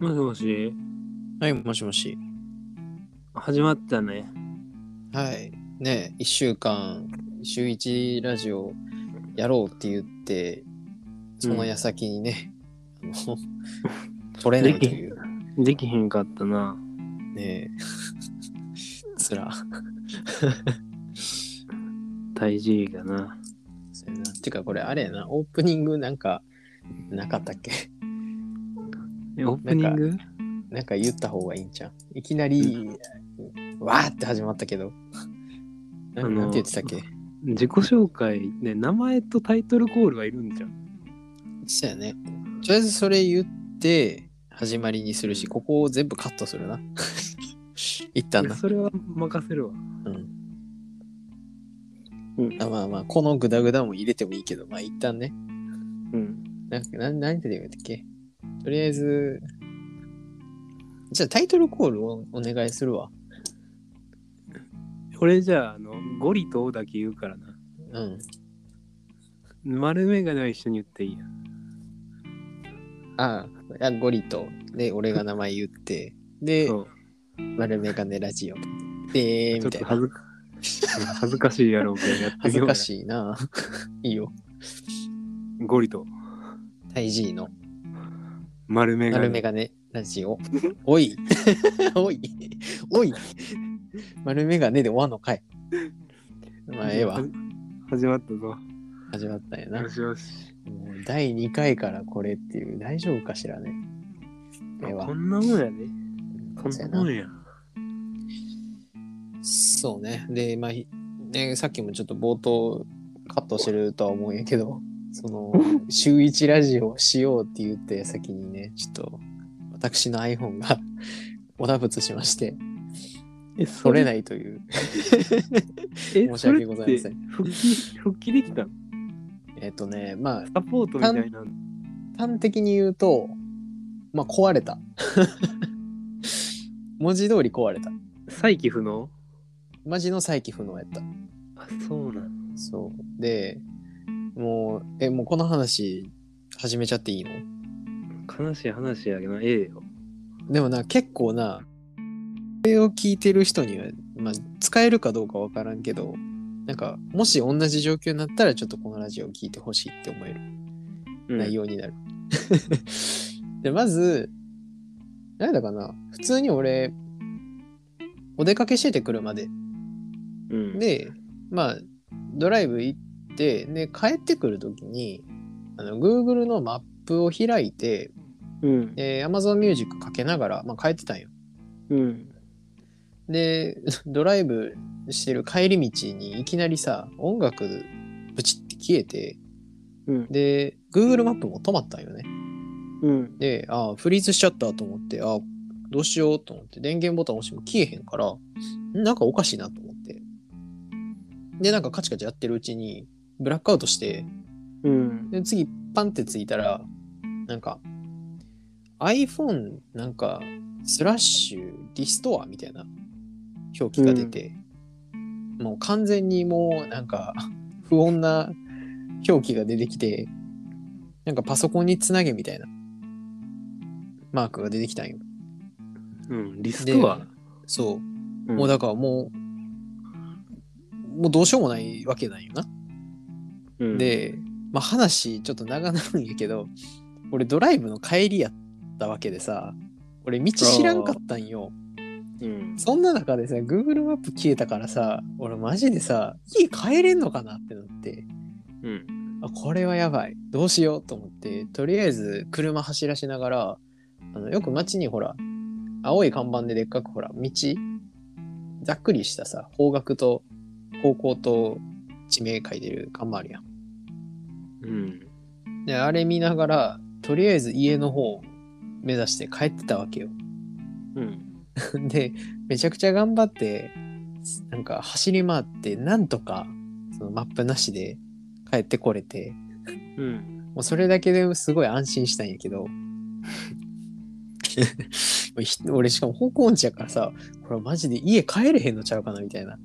もしもし、はい、もしもし。始まったね。はい。ね一週間、週一ラジオやろうって言って、その矢先にね、あの、取れないという、できへんかったな。ね つら。体重がな。そうやなてか、これあれやな、オープニングなんか、なかったっけ？えオープニング？なんか言った方がいいんじゃん。いきなり、わーって始まったけど。な あのなんて言ってたっけ？自己紹介ね、名前とタイトルコールはいるんじゃん。そうやね。とりあえずそれ言って、始まりにするし、ここを全部カットするな。一旦な。それは任せるわ。うん。うん。あまあまあ、このグダグダも入れてもいいけど、まあ一旦ね。うん。なんか、な何て言うんだっけ？とりあえず、じゃあタイトルコールをお願いするわ。俺じゃあ、あの、ゴリとオだけ言うからな。うん。丸メガネは一緒に言っていいや。ああ、あゴリと、で、俺が名前言って、で、そう。丸メガネラジオ。で、ちょったとみいな。恥ずか恥ずかしいやろうけどやって恥ずかい。しいな。いいよ。ゴリとタイジーの丸メガネ。丸メガネラジオ。おい。おい。おい。丸メガネで終わんのかい。まあ、ええわ。始まったぞ。始まったんやな。よしよし。もう第2回からこれっていう、大丈夫かしらね。ええわこ。んなもんやで。こんそうやななもんや。そうね。で、まあ、ひね、さっきもちょっと冒頭カットしてるとは思うんやけど、その、週1ラジオしようって言って先にね、ちょっと、私の iPhone がおだぶつしまして、え、取れい。ないという。え、申し訳ございません復帰、復帰できたの？えっとね、まあ、サポートみたいな。端的に言うと、まあ、壊れた。文字通り壊れた。再起不能？マジの再起不能やった。あ、そうなの。そう。で、もう、え、もうこの話始めちゃっていいの？悲しい話やけど、ええよ。でもな、結構な、これを聞いてる人には、まあ、使えるかどうかわからんけど、なんか、もし同じ状況になったら、ちょっとこのラジオを聞いてほしいって思えるうん内容になる。で、まず、何だかな、普通に俺、お出かけしてて車で。うん。で、まあ、ドライブ行って、で、帰ってくるときに、あの、Google のマップを開いて、うん。で、Amazon Music かけながら、まあ、帰ってたんよ。うん。で、ドライブしてる帰り道にいきなりさ、音楽ブチって消えて、うん。で、Google マップも止まったんよね。うん。で、あフリーズしちゃったと思って、あどうしようと思って、電源ボタン押しても消えへんから、んなんかおかしいなと思って。で、なんかカチカチやってるうちに、ブラックアウトして、うん。で、次、パンってついたら、なんか、iPhone なんか、スラッシュ、リストアみたいな表記が出て、もう完全にもうなんか、不穏な表記が出てきて、なんかパソコンにつなげみたいなマークが出てきたんよ。うん。リストは、そう。うんもうだからもう、もうどうしようもないわけなんよな。うん、で、まあ、話ちょっと長なるんやけど俺ドライブの帰りやったわけでさ俺道知らんかったんよ。うん。そんな中でさ Google マップ消えたからさ俺マジでさ家帰れんのかなってなって。うん。あこれはやばい。どうしようと思ってとりあえず車走らしながらあのよく街にほら青い看板ででっかくほら道ざっくりしたさ方角と方向と地名書いてる看板あるやんうん。で、あれ見ながら、とりあえず家の方を目指して帰ってたわけよ。うん。で、めちゃくちゃ頑張って、なんか走り回って、なんとか、そのマップなしで帰ってこれて、うん。もうそれだけですごい安心したんやけど、ひ 俺しかも方向音痴やからさ、これマジで家帰れへんのちゃうかなみたいな。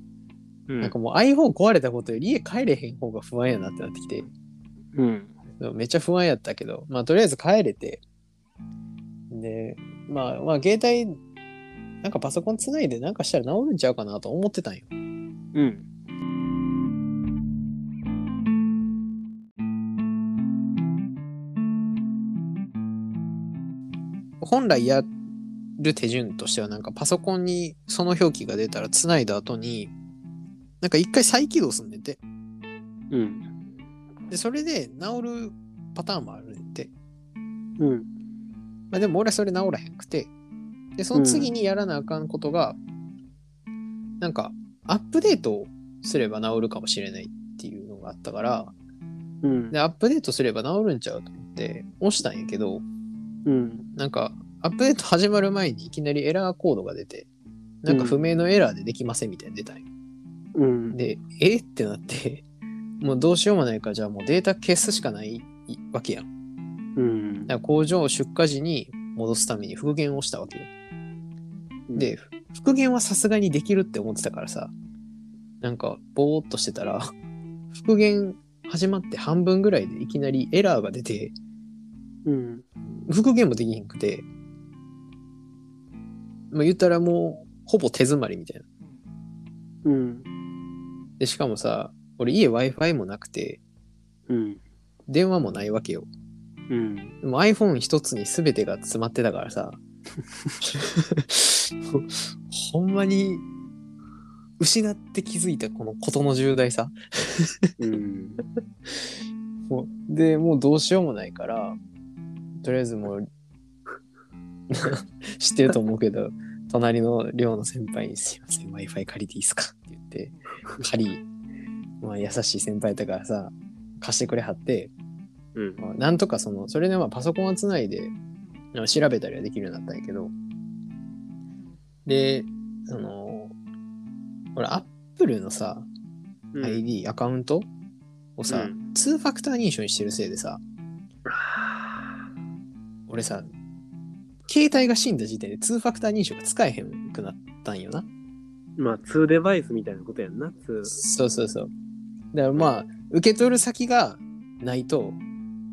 うん。なんかもう iPhone 壊れたことより家帰れへん方が不安やなってなってきて、うん。めっちゃ不安やったけど、まあとりあえず帰れて、で、まあまあ携帯なんかパソコンつないでなんかしたら治るんちゃうかなと思ってたんよ。うん。本来やる手順としてはなんかパソコンにその表記が出たらつないだ後になんか一回再起動すんねんて。うん。で、それで治るパターンもあるねんて。うん。まあ、でも俺はそれ治らへんくて。で、その次にやらなあかんことが、なんかアップデートをすれば治るかもしれないっていうのがあったから、うん。で、アップデートすれば治るんちゃうと思って押したんやけど、うん。なんかアップデート始まる前にいきなりエラーコードが出て、なんか不明のエラーでできませんみたいに出たんよ。うん。で、えってなって、もうどうしようもないから、じゃあもうデータ消すしかないわけやん。うん。だから工場出荷時に戻すために復元をしたわけよ。で、復元はさすがにできるって思ってたからさ、なんかぼーっとしてたら、復元始まって半分ぐらいでいきなりエラーが出て、うん。復元もできへんくて、まあ言ったらもうほぼ手詰まりみたいな。うん。で、しかもさ、俺家 Wi-Fi もなくて、うん。電話もないわけよ。うん。でも iPhone 一つに全てが詰まってたからさ、ほんまに失って気づいたこのことの重大さ。うん。もうで、もうどうしようもないから、とりあえずもう、知ってると思うけど、隣の寮の先輩にすいません、Wi-Fi 借りていいですか？って言って、借り、まあ優しい先輩だからさ、貸してくれはって、うん。まあなんとかその、それでまあパソコンはつないで、調べたりはできるようになったんやけど、で、その、俺、アップルのさ、ID、アカウントをさ、うん2ファクター認証にしてるせいでさ、俺さ、携帯が死んだ時点で2ファクター認証が使えへんくなったんよな。まあ、2デバイスみたいなことやんな。2。そうそうそう。だからまあ、受け取る先がないと、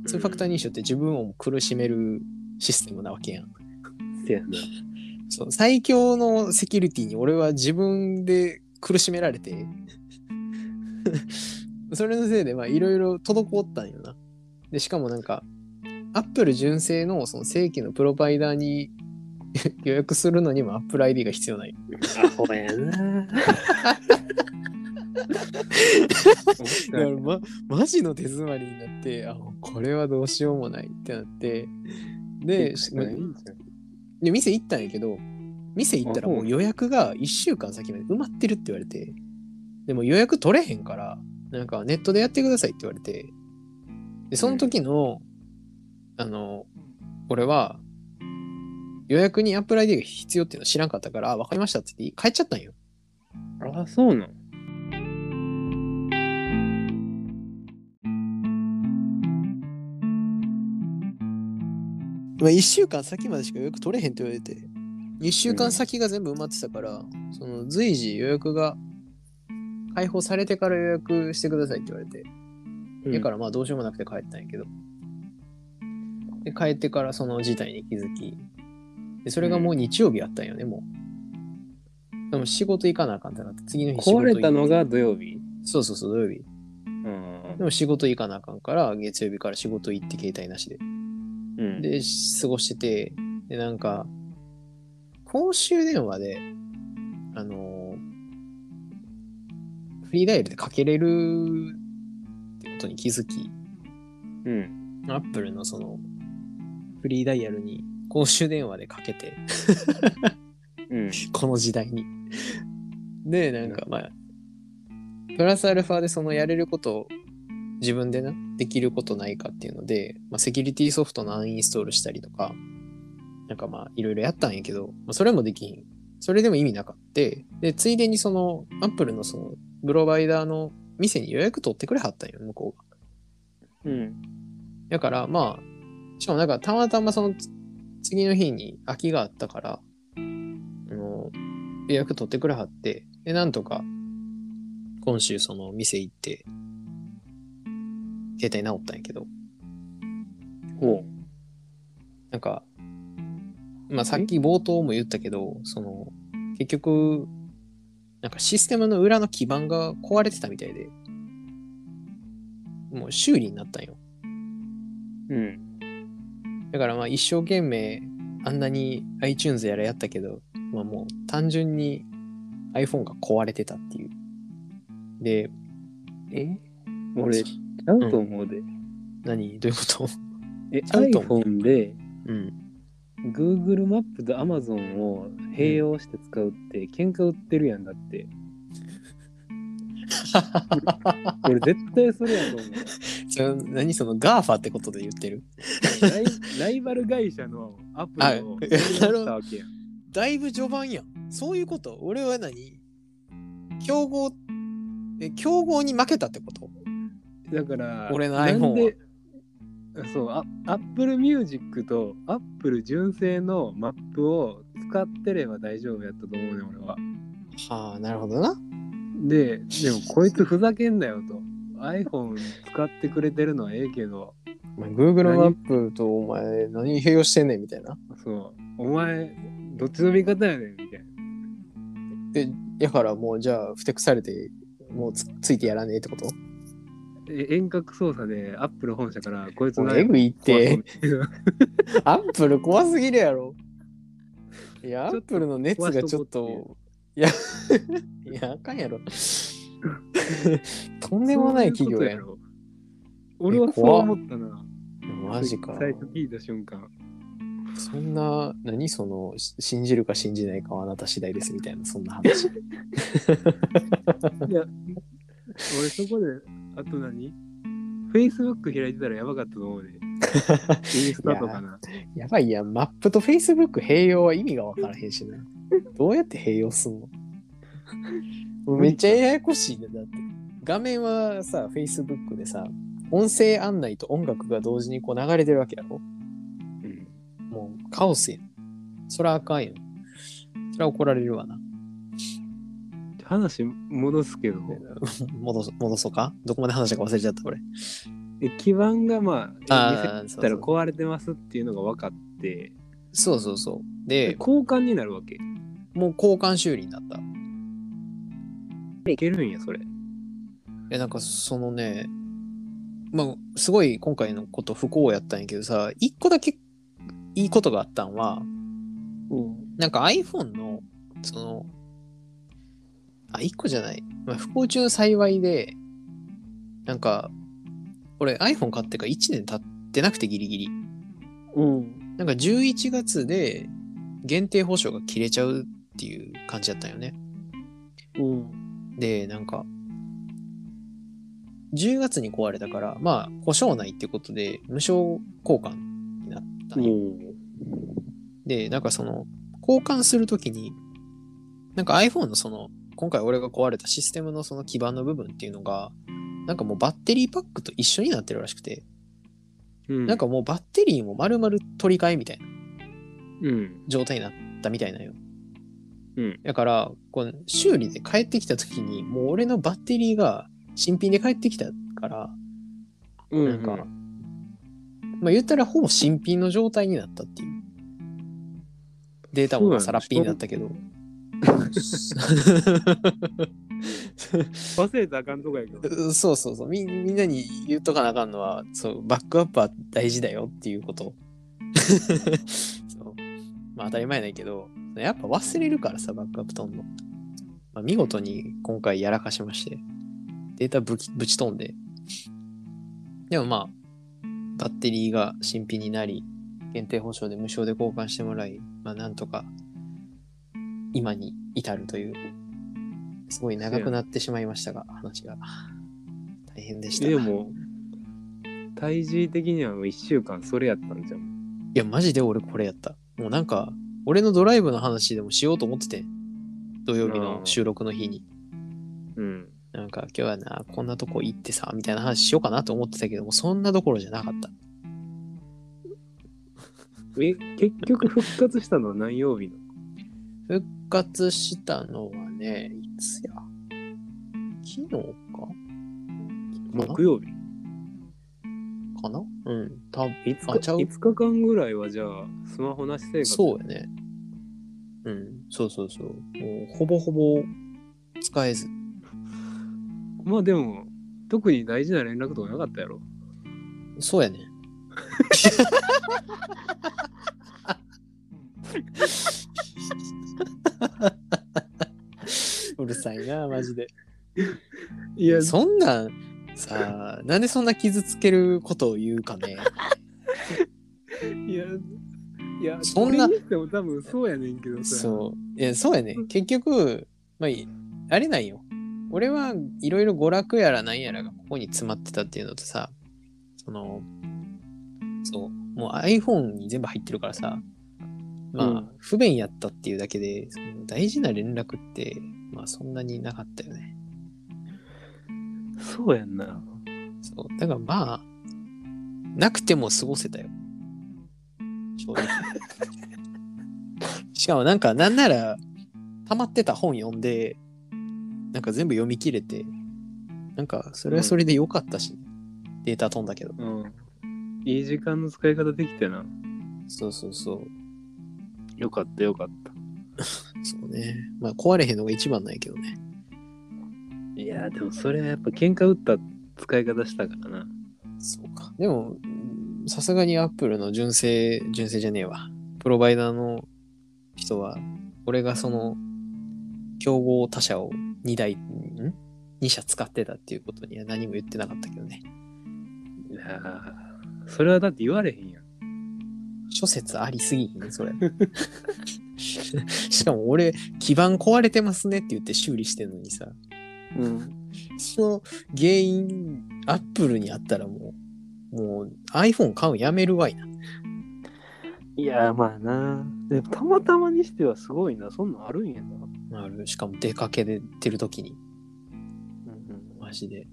2ファクター認証って自分を苦しめるシステムなわけやん。せやな。そう最強のセキュリティに俺は自分で苦しめられて それのせいでまあいろいろ滞ったんよなでしかもなんかアップル純正のその正規のプロバイダーに 予約するのにも Apple ID が必要ないアホやな。だからまマジの手詰まりになってあこれはどうしようもないってなって。でしで店行ったんやけど店行ったらもう予約が1週間先まで埋まってるって言われて。でも予約取れへんからなんかネットでやってくださいって言われて。でその時の、あの俺は予約に Apple ID が必要っていうの知らんかったからあ分かりましたって言って帰っちゃったんよ。あ、そうなん。まあ、1週間先までしか予約取れへんって言われて、1週間先が全部埋まってたから、その随時予約が開放されてから予約してくださいって言われて、だからまあどうしようもなくて帰ったんやけど、で帰ってからその事態に気づき、でそれがもう日曜日やったんよね、もう。でも仕事行かなあかんってなって、次の日仕事壊れたのが土曜日？そうそうそう、土曜日。うんでも仕事行かなあかんから、月曜日から仕事行って携帯なしで。うん。で、過ごしてて、で、なんか、公衆電話で、あのーフリーダイヤルでかけれるってことに気づき、うん。アップルのその、フリーダイヤルに公衆電話でかけて、うん。この時代に。で、なんかまあ、プラスアルファでそのやれることを自分でな、できることないかっていうので、まあ、セキュリティソフトのアンインストールしたりとか、なんかまあ、いろいろやったんやけど、まあ、それもできひん。それでも意味なかって、で、ついでにその、アップルのその、プロバイダーの店に予約取ってくれはったんよ、向こうが。うん。だからまあ、しかもなんかたまたまそのつ次の日に空きがあったから、あの予約取ってくれはって、で、なんとか今週その店行って、携帯直ったんやけど、ほなんか、まあさっき冒頭も言ったけど、その、結局、なんかシステムの裏の基盤が壊れてたみたいで、もう修理になったんよ。うん。だからまあ一生懸命あんなに iTunes やらやったけど、まあもう単純に iPhone が壊れてたっていう。で、え？俺、ちゃうと思うで。何？どういうこと？え、ちゃうと思 iPhone でうん。Google マップと Amazon を併用して使うって喧嘩売ってるやんだって。俺絶対それやと思う。それ何？その GAFA ってことで言ってる？ライライバル会社のアプリをあ併用したわけやん。だいぶ序盤やん。そういうこと？俺は何？競合、え、競合に負けたってこと？だから、俺のなん iPhone はでそう、あ Apple Music と Apple 純正のマップを使ってれば大丈夫やったと思うね、俺は。はあ、なるほどな。で、でもこいつふざけんなよと。iPhone 使ってくれてるのはええけど、お前 Google マップとお前何併用してんねんみたいな。そう、お前、どっちの味方やねんみたいな。え、やからもうじゃあ、ふてくされて、もうつついてやらねえってこと？え遠隔操作で Apple 本社からこいつのエグいって。アップル怖すぎるやろ。いや、アップルの熱がちょっと、いや、いや、あかんやろ。とんでもない企業やろ。ろ。俺はそう思ったな。マジか。最初聞いた瞬間。そんな、何その、し信じるか信じないかはあなた次第ですみたいな、そんな話。いや、俺そこで、あと何 ?Facebook 開いてたらやばかったと思うで。インスタとかな。やばいやん、マップと Facebook 併用は意味がわからへんしな。どうやって併用すんの？もうめっちゃややこしいね、だって。画面はさ、Facebook でさ、音声案内と音楽が同時にこう流れてるわけやろ？うんもうカオスやん。そらあかんよ。そら怒られるわな。話戻すけど、戻そ戻そうか？どこまで話したか忘れちゃった、俺。え基盤がまあ、見せたら壊れてますっていうのが分かって、そうそうそう。でで、交換になるわけ。もう交換修理になった。いけるんや、それ。え、なんかそのね、まあ、すごい今回のこと不幸やったんやけどさ、一個だけいいことがあったんは、うん。なんか iPhone の、その、あ、一個じゃない。まあ、不幸中の幸いで、なんか、俺 iPhone 買ってから1年経ってなくてギリギリ。うん。なんか11月で限定保証が切れちゃうっていう感じだったんよね。うん。で、なんか、10月に壊れたから、まあ、保証ないってことで、無償交換になったんよ。で、なんかその、交換するときに、なんか iPhone のその、今回俺が壊れたシステムのその基盤の部分っていうのが、なんかもうバッテリーパックと一緒になってるらしくて、うん。なんかもうバッテリーも丸々取り替えみたいなうん。状態になったみたいなんよ。うん。だから、この修理で帰ってきたときに、もう俺のバッテリーが新品で帰ってきたから、うん。なんか、まあ言ったらほぼ新品の状態になったっていう。データもさらっぴんになったけど。忘れたらあかんとこやけど。そうそうそうみ。みんなに言っとかなあかんのは、そう、バックアップは大事だよっていうこと。そうまあ当たり前だけど、やっぱ忘れるからさ、バックアップとんの。まあ、見事に今回やらかしまして、データぶきぶち飛んで。でもまあ、バッテリーが新品になり、限定保証で無償で交換してもらい、まあなんとか、今に至るという、すごい長くなってしまいましたが、話が。大変でした。でも、体重的にはもう1週間それやったんじゃん。いや、マジで俺これやった。もうなんか、俺のドライブの話でもしようと思ってて。土曜日の収録の日に。うん。なんか、今日はな、こんなとこ行ってさ、みたいな話しようかなと思ってたけども、そんなどころじゃなかった。え、結局復活したのは何曜日の？復活したのはね、いつや？昨日か？木曜日。かかな？うん。た5あちゃう？日 ,5 日間ぐらいはじゃあ、スマホなし生活。そうやね。うん。そうそうそう。もうほぼほぼ使えず。まあでも、特に大事な連絡とかなかったやろ。そうやね。うるさいな、マジで。いや、そんなんさあ、なんでそんな傷つけることを言うかね。いや、いや、そんな俺にしても多分そうやねんけどさ。そう。いや、そうやね。結局、まあ、いあれなんよ。俺はいろいろ娯楽やらなんやらがここに詰まってたっていうのとさ、その、そう、もう iPhone に全部入ってるからさ、まあ、うん不便やったっていうだけで、その大事な連絡って、まあそんなになかったよね。そうやんな。そう。だからまあ、なくても過ごせたよ。正直。しかもなんか、なんなら、溜まってた本読んで、なんか全部読み切れて、なんか、それはそれで良かったし、データ飛んだけど。うん。いい時間の使い方できてな。そうそうそう。よかったよかった。そうね。まあ、壊れへんのが一番ないけどね。いや、でもそれはやっぱ喧嘩打った使い方したからな。そうか。でも、うんさすがにアップルの純正、純正じゃねえわ。プロバイダーの人は、俺がその、競合他社を2台、ん ?2 社使ってたっていうことには何も言ってなかったけどね。いやーそれはだって言われへんやん。諸説ありすぎひん、それ。しかも俺、基板壊れてますねって言って修理してんのにさ、うん。その原因、アップルにあったらもう、もう iPhone 買うのやめるわいな。いや、まあな。でもたまたまにしてはすごいな。そんなんあるんやな。あるしかも出かけてる時に、うんマジで。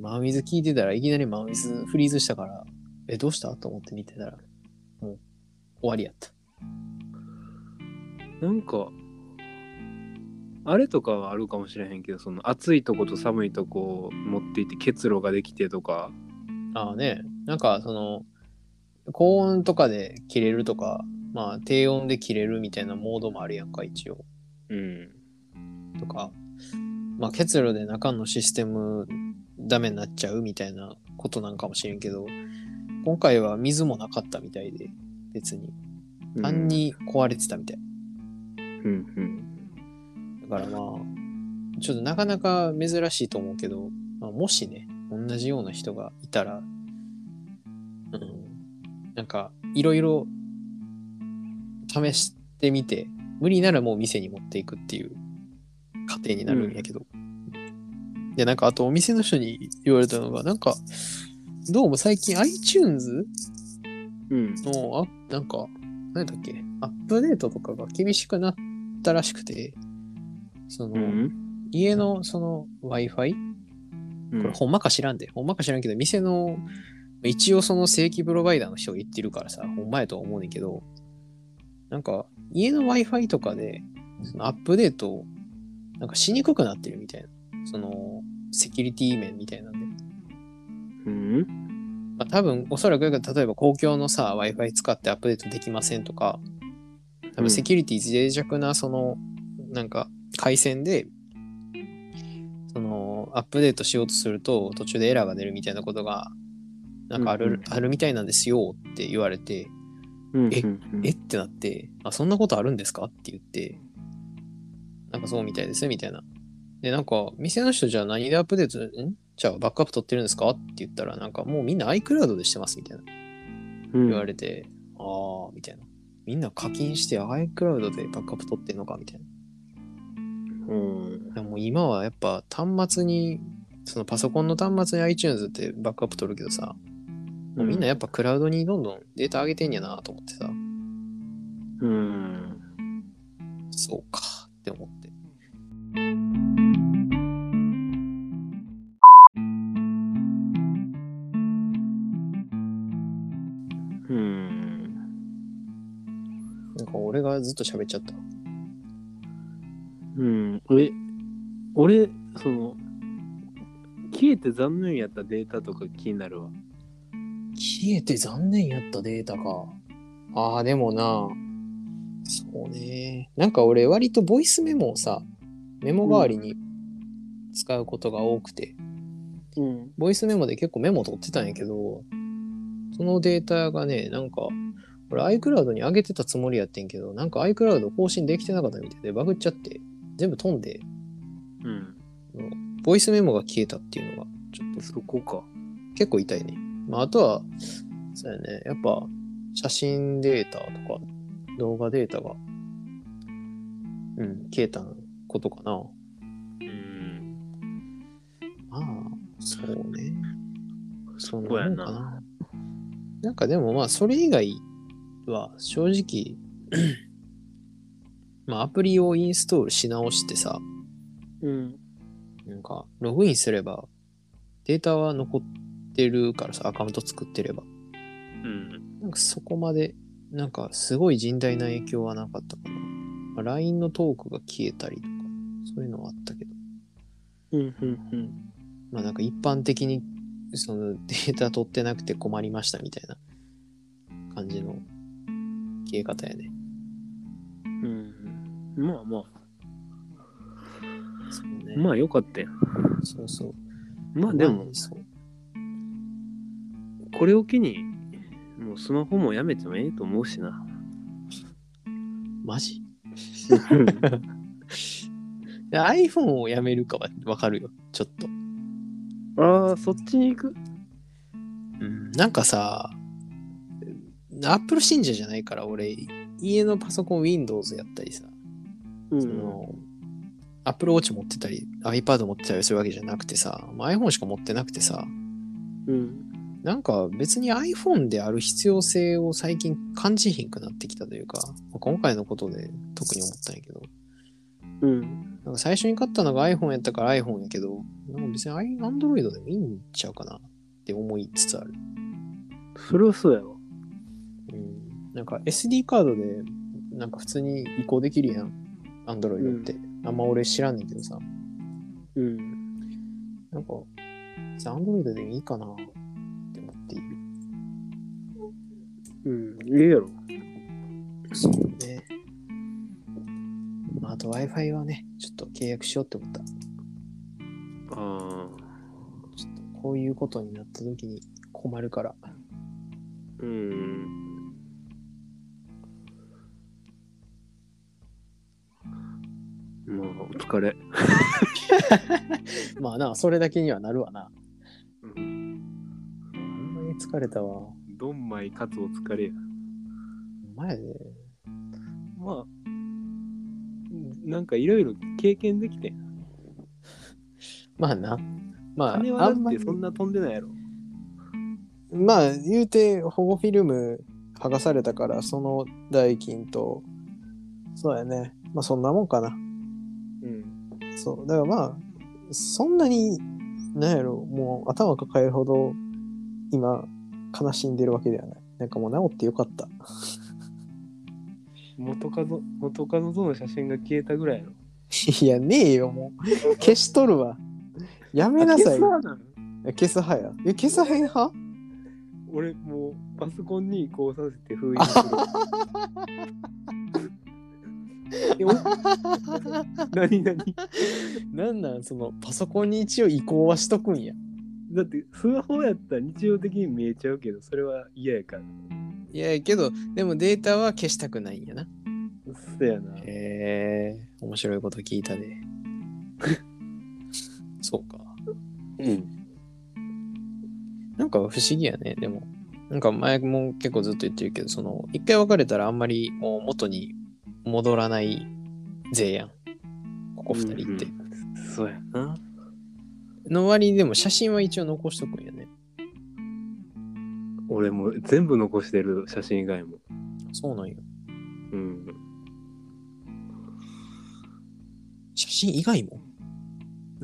真水聞いてたらいきなり真水フリーズしたから、え、どうした？と思って見てたら、もう終わりやった。なんか、あれとかはあるかもしれへんけど、その暑いとこと寒いとこを持っていって結露ができてとか、ああね、なんかその、高温とかで切れるとか、まあ低温で切れるみたいなモードもあるやんか、一応。うん。とか、まあ結露で中のシステムダメになっちゃうみたいなことなんかもしれんけど、今回は水もなかったみたいで、別に。単に壊れてたみたい。うんうん。だからまあ、ちょっとなかなか珍しいと思うけど、まあ、もしね、同じような人がいたら、うん、なんか、いろいろ試してみて、無理ならもう店に持っていくっていう過程になるんやけど。で、なんか、あとお店の人に言われたのが、なんか、どうも最近 iTunes うん。の、あなんか、何だっけ、アップデートとかが厳しくなったらしくて、その、うん。家のその Wi-Fi? これほんまか知らんで。ほんまか知らんけど、店の、一応その正規プロバイダーの人が言ってるからさ、ほんまやとは思うねんけど、なんか、家の Wi-Fi とかで、そのアップデート、なんかしにくくなってるみたいな。その、セキュリティ面みたいな。うん。まあ、多分、おそらく、例えば公共のさ、Wi-Fi 使ってアップデートできませんとか、多分セキュリティ脆弱な、その、なんか、回線で、その、アップデートしようとすると、途中でエラーが出るみたいなことが、なんかある、うんうんあるみたいなんですよって言われて、うん。えうんえってなって、あ、そんなことあるんですかって言って、なんかそうみたいですみたいな。で、なんか、店の人じゃあ何でアップデート、んじゃあバックアップ取ってるんですか？って言ったら、なんかもうみんな iCloud でしてますみたいな。うん言われて、ああ、みたいな。みんな課金して iCloud でバックアップ取ってんのか？みたいな。うん。でも今はやっぱ端末に、そのパソコンの端末に iTunes ってバックアップ取るけどさ、もうみんなやっぱクラウドにどんどんデータ上げてんやなと思ってさ、うん。そうかって思って。ずっと喋っちゃった。うん。え、俺、その、消えて残念やったデータとか気になるわ。消えて残念やったデータか。ああ、でもな、そうね。なんか俺割とボイスメモをさ、メモ代わりに使うことが多くて、うん。ボイスメモで結構メモ取ってたんやけど、そのデータがね、なんか、俺 iCloud に上げてたつもりやってんけど、なんか iCloud 更新できてなかったみたいでバグっちゃって、全部飛んで、うん。ボイスメモが消えたっていうのが、ちょっとそこか。結構痛いね。まあ、あとは、そうやね、やっぱ写真データとか動画データが、うん、消えたことかな。うん。まあ、そうね。そんなそうやなかな。なんかでもまあ、それ以外は正直、まあ、アプリをインストールし直してさ、うん。なんか、ログインすれば、データは残ってるからさ、アカウント作ってれば。うん。なんかそこまで、なんかすごい甚大な影響はなかったかな。まあ、LINE のトークが消えたりとか、そういうのはあったけど、うん。うん。まあなんか一般的にそのデータ取ってなくて困りましたみたいな感じの消え方やね。うん。まあまそうね。あ。まあよかったやん。そうそう。まあでもまあ、そう。これを機に、もうスマホもやめてもええと思うしな。マジ？いや iPhone をやめるかはわかるよ。ちょっと。ああ、そっちに行く？うん、なんかさ、Apple 信者じゃないから俺、家のパソコン Windows やったりさ、うその Apple Watch 持ってたり、iPad 持ってたりするわけじゃなくてさ、まあ iPhone しか持ってなくてさ、うん。なんか別に iPhone である必要性を最近感じひんくなってきたというか、まあ今回のことで特に思ったんやけど、うん。なんか最初に買ったのが iPhone やったから iPhone やけど、なんか別に Android でもいいんちゃうかなって思いつつある。それはそうやわ。うん。なんか SD カードでなんか普通に移行できるやん。Android って。あんま俺知らんねんけどさ。うん。なんか、Android でいいかなって思っている。うん。ええやろ。そうね。まあ、あと Wi-Fi はね、ちょっと契約しようって思った。ああ。ちょっとこういうことになった時に困るから。うん。疲れ。まあな、それだけにはなるわな。うん。ほんまに疲れたわ。ほドンマイかつお疲れや。んまやで。まあ、なんかいろいろ経験できてん。まあな。まあ、金はだあんまりってそんな飛んでないやろ。まあ、言うて保護フィルム剥がされたから、その代金と、そうやね。まあ、そんなもんかな。うん。そう。だからまあ、そんなに、なんやろ、もう頭抱えるほど、今、悲しんでるわけではない。なんかもう治ってよかった。元カノ、元カノとの写真が消えたぐらいやろ。いや、ねえよ、もう。消しとるわ。やめなさい。あ消す派や。え、消さへん派？俺もうパソコンに移行させて封印する。何何？なんなん、その、パソコンに一応移行はしとくんや。だってスマホやったら日常的に見えちゃうけどそれは嫌やから。いや、けど、でもデータは消したくないんやな。そやな。へえー、面白いこと聞いたね。そうか。うん。なんか不思議やね、でも。なんか前も結構ずっと言ってるけど、その、一回別れたらあんまりもう元に戻らない勢やん。ここ二人って。そうやな。の割にでも写真は一応残しとくんやね。俺も全部残してる写真以外も。そうなんよ。うん。写真以外も？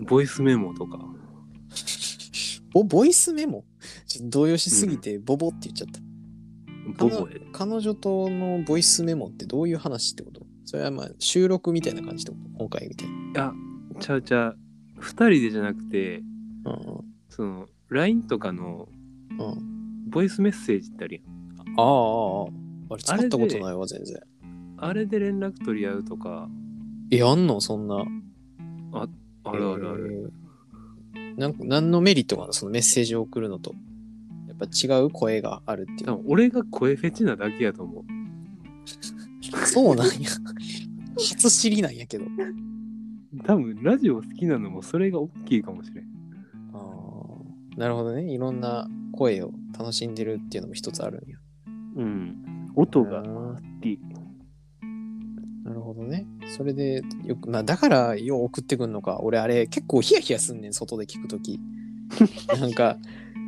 ボイスメモとか。ボボイスメモ？ちょっと動揺しすぎてボボって言っちゃった。彼女とのボイスメモってどういう話ってこと？それはまあ収録みたいな感じってこと？今回みたいな。あ、ちゃうちゃう。二人でじゃなくて、うんその、LINE とかの。ボイスメッセージってあるやん。ああああ、あれ使ったことないわ、全然。あれで連絡取り合うとか、え、あんの？そんな。あるあるある。えーなんか何のメリットがあるの？そのメッセージを送るのと。ぱ違う声があるっていう多分俺が声フェチなだけやと思う。そうなんや。初知りなんやけど。多分ラジオ好きなのもそれが大きいかもしれん。あーなるほどね。いろんな声を楽しんでるっていうのも一つあるんや。うん。音が好き。なるほどね。それでよく、まあだからよう送ってくんのか。俺あれ結構ヒヤヒヤすんねん、外で聞くとき。なんか、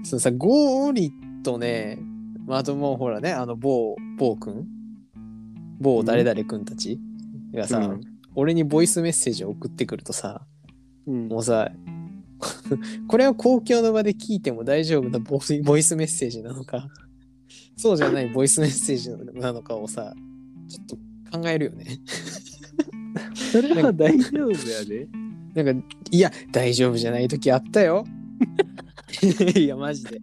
そのさ、ゴーリとね、まあ、あともうほらね、あの某、某くん？某誰々くんたち？がさ、うん俺にボイスメッセージを送ってくるとさ、うんもうさ、これを公共の場で聞いても大丈夫なボイボイスメッセージなのか、そうじゃないボイスメッセージなのかをさ、ちょっと考えるよね。それは大丈夫やで。なんか、いや、大丈夫じゃない時あったよ。いや、マジで。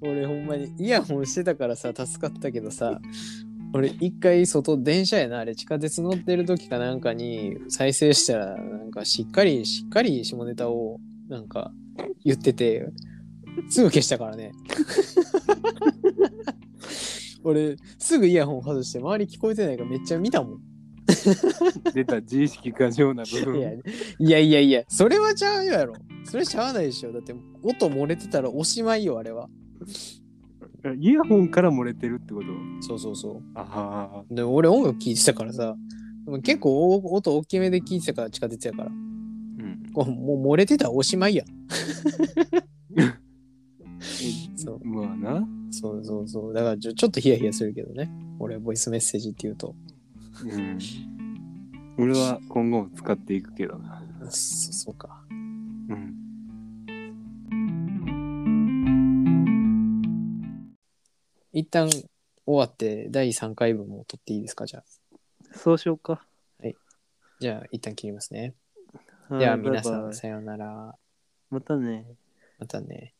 俺、ほんまにイヤホンしてたからさ、助かったけどさ、俺、一回外、電車やな、あれ、地下鉄乗ってる時かなんかに再生したら、なんか、しっかり、しっかり下ネタを、なんか、言ってて、すぐ消したからね。俺、すぐイヤホン外して、周り聞こえてないからめっちゃ見たもん。出た自意識過剰な部分。いやいやいやいや、それはちゃうやろ。それしゃあないでしょ。だって音漏れてたらおしまいよ、あれは。イヤホンから漏れてるってこと？そうそうそああ。う。で、俺音楽聴いてたからさ、でも結構お音大きめで聴いてたから、地下鉄やから。うん。もう漏れてたらおしまいや。そうまあな。そうそうそう。だからちょちょっとヒヤヒヤするけどね。俺、ボイスメッセージって言うと。うん。俺は今後も使っていくけどな。そそうか。うん。一旦終わって第3回分も撮っていいですかじゃあ。そうしようか。じゃあ一旦切りますね。はいでは皆さバイバイんさようなら。またね。またね。